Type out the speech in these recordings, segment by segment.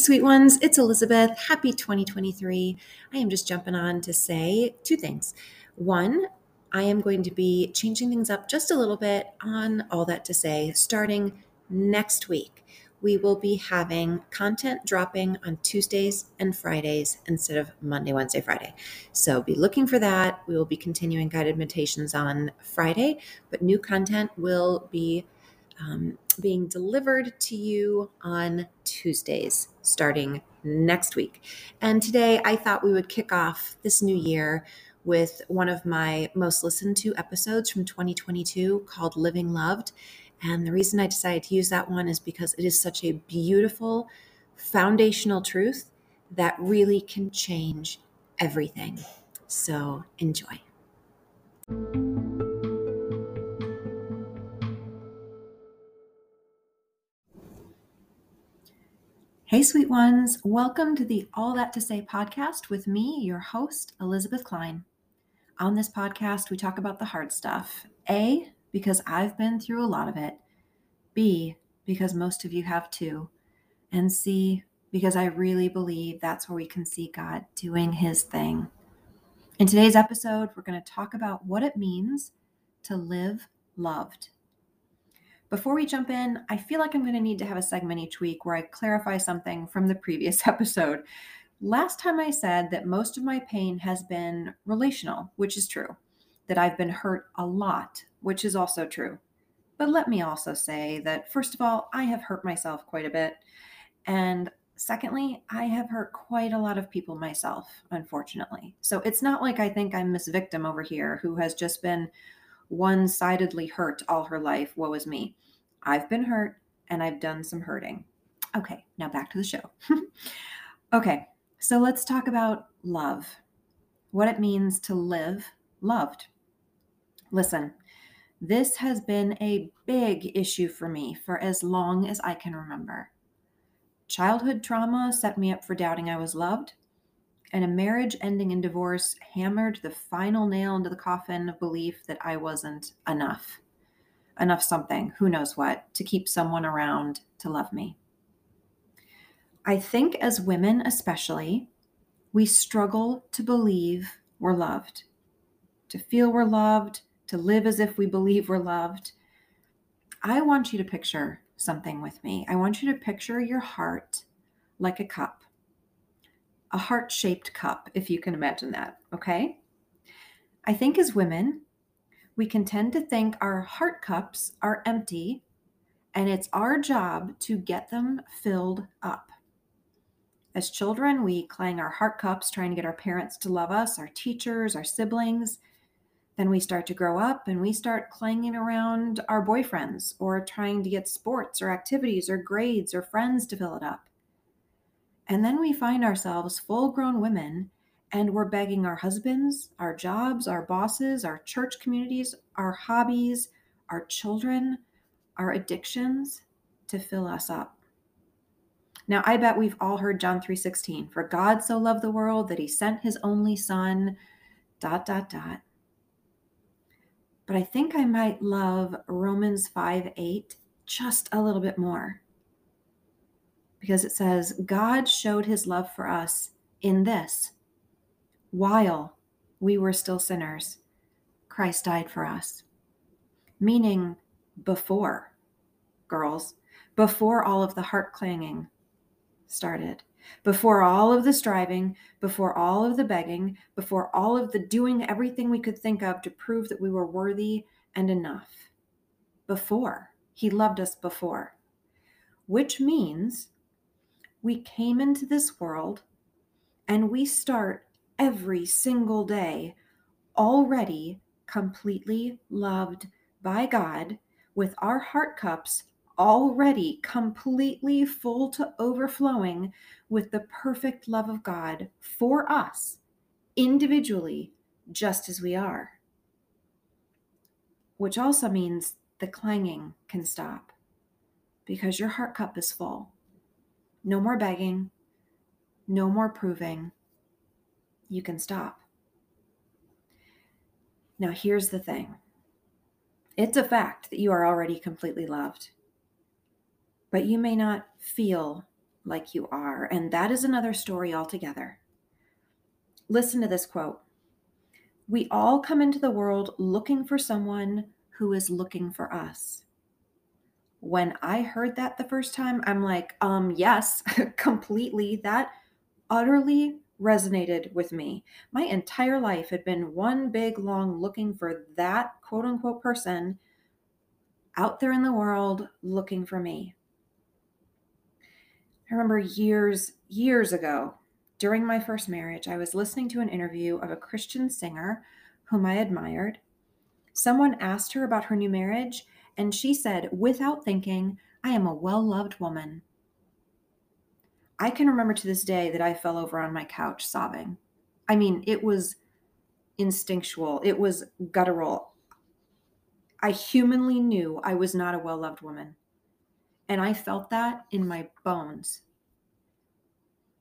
Sweet ones, it's Elisabeth. Happy 2023. I am just jumping on to say two things. One, I am going to be changing things up just a little bit on all that to say starting next week. We will be having content dropping on Tuesdays and Fridays instead of Monday, Wednesday, Friday. So be looking for that. We will be continuing guided meditations on Friday, but new content will be um, being delivered to you on Tuesdays starting next week. And today I thought we would kick off this new year with one of my most listened to episodes from 2022 called Living Loved. And the reason I decided to use that one is because it is such a beautiful foundational truth that really can change everything. So enjoy. Hey, sweet ones. Welcome to the All That to Say podcast with me, your host, Elisabeth Klein. On this podcast, we talk about the hard stuff. A, because I've been through a lot of it. B, because most of you have too. And C, because I really believe that's where we can see God doing his thing. In today's episode, we're going to talk about what it means to live loved. Before we jump in, I feel like I'm going to need to have a segment each week where I clarify something from the previous episode. Last time I said that most of my pain has been relational, which is true, that I've been hurt a lot, which is also true. But let me also say that, first of all, I have hurt myself quite a bit. And secondly, I have hurt quite a lot of people myself, unfortunately. So it's not like I think I'm Miss Victim over here who has just been one sidedly hurt all her life. Woe is me. I've been hurt and I've done some hurting. Okay, now back to the show. okay, so let's talk about love, what it means to live loved. Listen, this has been a big issue for me for as long as I can remember. Childhood trauma set me up for doubting I was loved and a marriage ending in divorce hammered the final nail into the coffin of belief that I wasn't enough. Enough something, who knows what, to keep someone around to love me. I think as women, especially, we struggle to believe we're loved, to feel we're loved, to live as if we believe we're loved. I want you to picture something with me. I want you to picture your heart like a cup a heart shaped cup, if you can imagine that. Okay. I think as women, we can tend to think our heart cups are empty and it's our job to get them filled up. As children, we clang our heart cups trying to get our parents to love us, our teachers, our siblings. Then we start to grow up and we start clanging around our boyfriends or trying to get sports or activities or grades or friends to fill it up. And then we find ourselves full grown women and we're begging our husbands, our jobs, our bosses, our church communities, our hobbies, our children, our addictions to fill us up. Now, I bet we've all heard John 3:16, for God so loved the world that he sent his only son dot dot dot. But I think I might love Romans 5 8 just a little bit more because it says, God showed his love for us in this while we were still sinners, Christ died for us. Meaning before, girls, before all of the heart clanging started, before all of the striving, before all of the begging, before all of the doing everything we could think of to prove that we were worthy and enough. Before. He loved us before. Which means we came into this world and we start every single day already completely loved by God with our heart cups already completely full to overflowing with the perfect love of God for us individually, just as we are. Which also means the clanging can stop because your heart cup is full. No more begging. No more proving. You can stop. Now, here's the thing it's a fact that you are already completely loved, but you may not feel like you are, and that is another story altogether. Listen to this quote We all come into the world looking for someone who is looking for us. When I heard that the first time, I'm like, um, yes, completely. That utterly resonated with me. My entire life had been one big long looking for that quote unquote person out there in the world looking for me. I remember years, years ago, during my first marriage, I was listening to an interview of a Christian singer whom I admired. Someone asked her about her new marriage, and she said, without thinking, I am a well loved woman. I can remember to this day that I fell over on my couch sobbing. I mean, it was instinctual, it was guttural. I humanly knew I was not a well loved woman. And I felt that in my bones.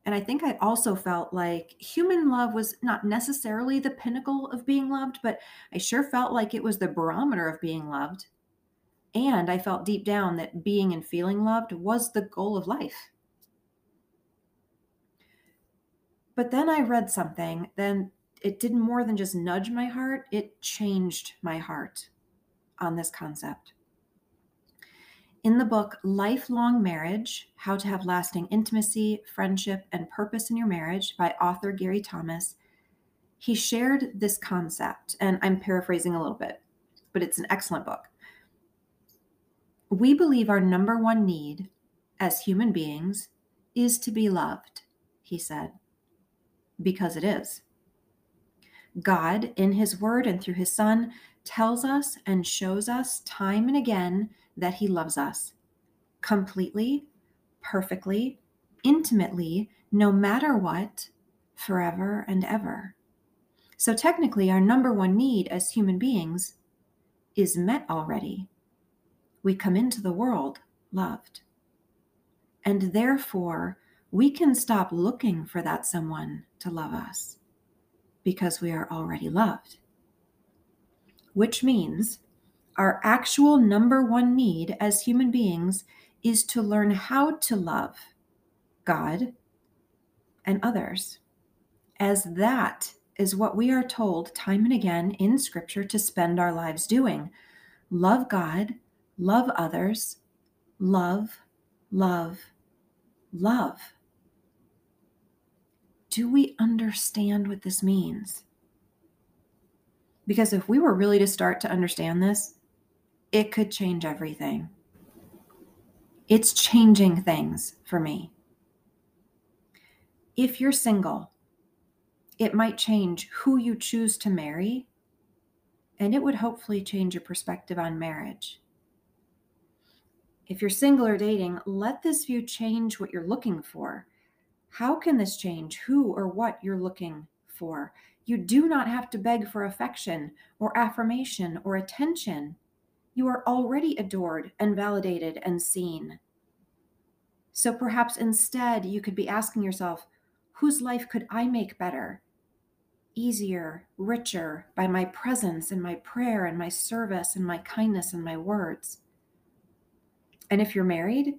And I think I also felt like human love was not necessarily the pinnacle of being loved, but I sure felt like it was the barometer of being loved. And I felt deep down that being and feeling loved was the goal of life. But then I read something, then it did more than just nudge my heart, it changed my heart on this concept. In the book Lifelong Marriage How to Have Lasting Intimacy, Friendship, and Purpose in Your Marriage by author Gary Thomas, he shared this concept, and I'm paraphrasing a little bit, but it's an excellent book. We believe our number one need as human beings is to be loved, he said because it is. God, in His Word and through His Son, tells us and shows us time and again that He loves us completely, perfectly, intimately, no matter what, forever and ever. So, technically, our number one need as human beings is met already. We come into the world loved. And therefore, we can stop looking for that someone to love us because we are already loved. Which means our actual number one need as human beings is to learn how to love God and others, as that is what we are told time and again in Scripture to spend our lives doing love God, love others, love, love, love do we understand what this means? Because if we were really to start to understand this, it could change everything. It's changing things for me. If you're single, it might change who you choose to marry, and it would hopefully change your perspective on marriage. If you're single or dating, let this view change what you're looking for how can this change who or what you're looking for? You do not have to beg for affection or affirmation or attention. You are already adored and validated and seen. So perhaps instead you could be asking yourself, whose life could I make better, easier, richer by my presence and my prayer and my service and my kindness and my words? And if you're married,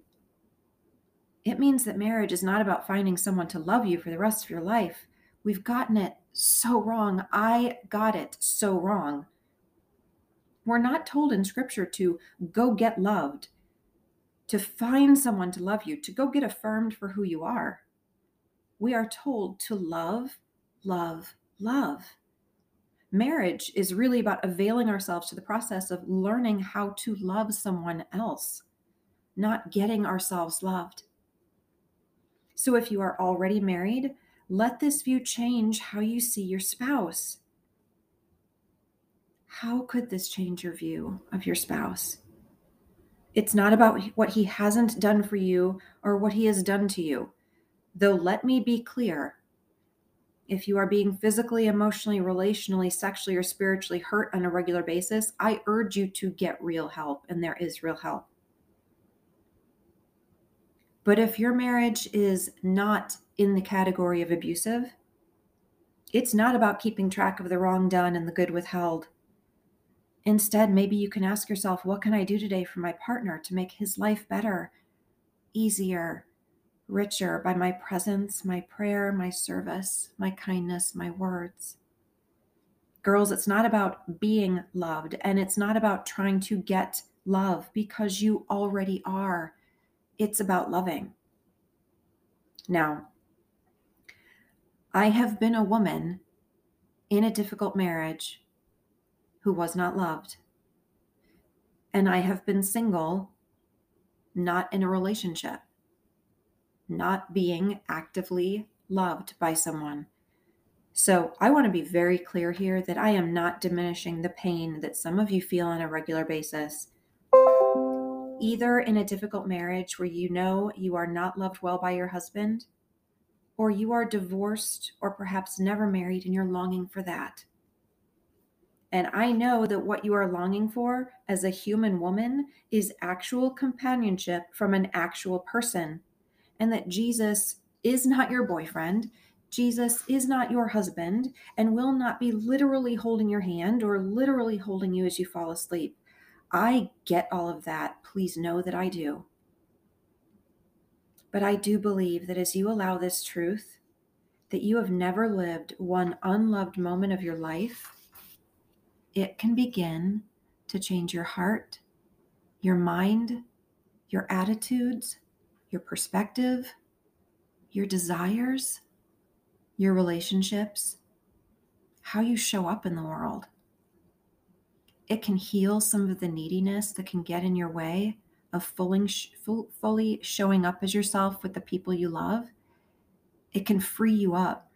it means that marriage is not about finding someone to love you for the rest of your life. We've gotten it so wrong. I got it so wrong. We're not told in scripture to go get loved, to find someone to love you, to go get affirmed for who you are. We are told to love, love, love. Marriage is really about availing ourselves to the process of learning how to love someone else, not getting ourselves loved. So if you are already married, let this view change how you see your spouse. How could this change your view of your spouse? It's not about what he hasn't done for you or what he has done to you. Though, let me be clear if you are being physically, emotionally, relationally, sexually, or spiritually hurt on a regular basis, I urge you to get real help, and there is real help. But if your marriage is not in the category of abusive, it's not about keeping track of the wrong done and the good withheld. Instead, maybe you can ask yourself, what can I do today for my partner to make his life better, easier, richer by my presence, my prayer, my service, my kindness, my words. Girls, it's not about being loved and it's not about trying to get love because you already are. It's about loving. Now, I have been a woman in a difficult marriage who was not loved. And I have been single, not in a relationship, not being actively loved by someone. So I want to be very clear here that I am not diminishing the pain that some of you feel on a regular basis. Either in a difficult marriage where you know you are not loved well by your husband, or you are divorced or perhaps never married and you're longing for that. And I know that what you are longing for as a human woman is actual companionship from an actual person, and that Jesus is not your boyfriend. Jesus is not your husband and will not be literally holding your hand or literally holding you as you fall asleep. I get all of that. Please know that I do. But I do believe that as you allow this truth, that you have never lived one unloved moment of your life, it can begin to change your heart, your mind, your attitudes, your perspective, your desires, your relationships, how you show up in the world. It can heal some of the neediness that can get in your way of fully, showing up as yourself with the people you love. It can free you up.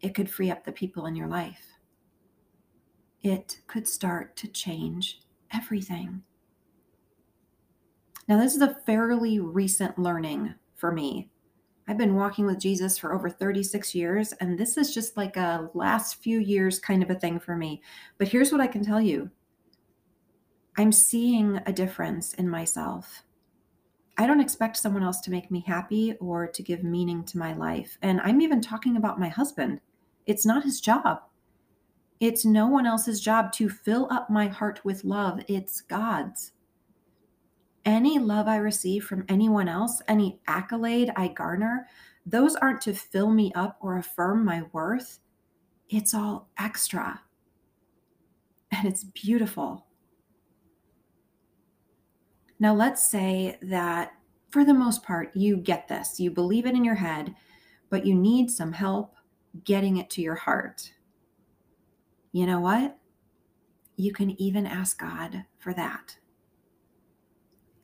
It could free up the people in your life. It could start to change everything. Now, this is a fairly recent learning for me. I've been walking with Jesus for over 36 years, and this is just like a last few years kind of a thing for me. But here's what I can tell you I'm seeing a difference in myself. I don't expect someone else to make me happy or to give meaning to my life. And I'm even talking about my husband. It's not his job. It's no one else's job to fill up my heart with love. It's God's any love I receive from anyone else, any accolade I garner, those aren't to fill me up or affirm my worth. It's all extra. And it's beautiful. Now, let's say that for the most part, you get this, you believe it in your head, but you need some help getting it to your heart. You know what? You can even ask God for that.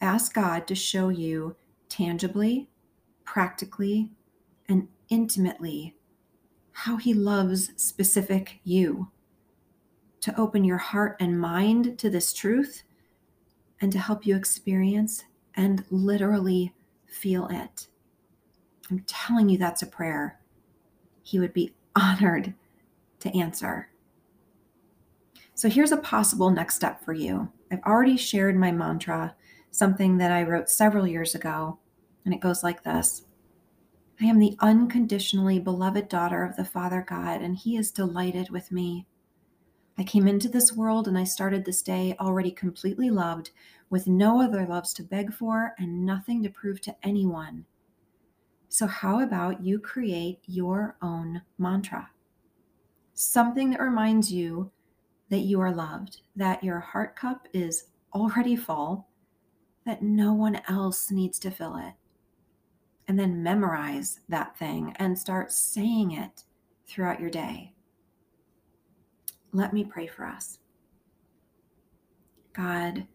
Ask God to show you tangibly, practically, and intimately how He loves specific you. To open your heart and mind to this truth and to help you experience and literally feel it. I'm telling you, that's a prayer He would be honored to answer. So here's a possible next step for you. I've already shared my mantra something that I wrote several years ago, and it goes like this I am the unconditionally beloved daughter of the Father God, and He is delighted with me. I came into this world and I started this day already completely loved, with no other loves to beg for and nothing to prove to anyone. So, how about you create your own mantra? Something that reminds you that you are loved, that your heart cup is already full, that no one else needs to fill it. And then memorize that thing and start saying it throughout your day. Let me pray for us. God,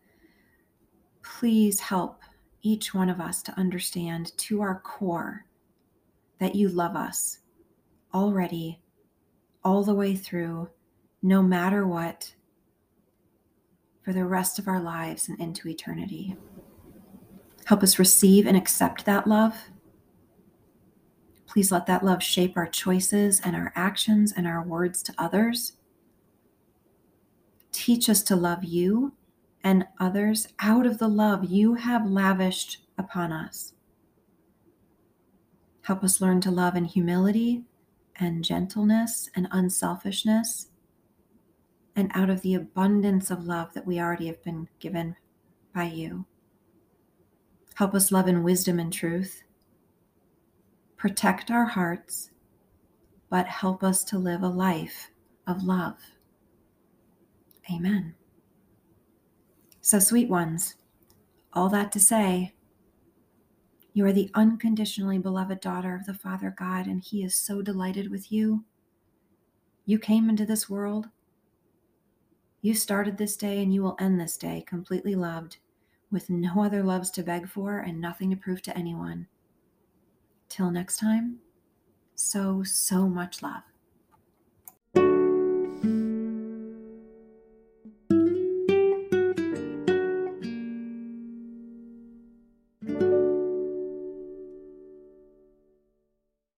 please help each one of us to understand to our core that you love us already, all the way through, no matter what, for the rest of our lives and into eternity. Help us receive and accept that love. Please let that love shape our choices and our actions and our words to others. Teach us to love you and others out of the love you have lavished upon us. Help us learn to love in humility and gentleness and unselfishness, and out of the abundance of love that we already have been given by you. Help us love in wisdom and truth, protect our hearts, but help us to live a life of love. Amen. So, sweet ones, all that to say, you are the unconditionally beloved daughter of the Father God, and He is so delighted with you. You came into this world. You started this day, and you will end this day completely loved, with no other loves to beg for and nothing to prove to anyone. Till next time, so, so much love.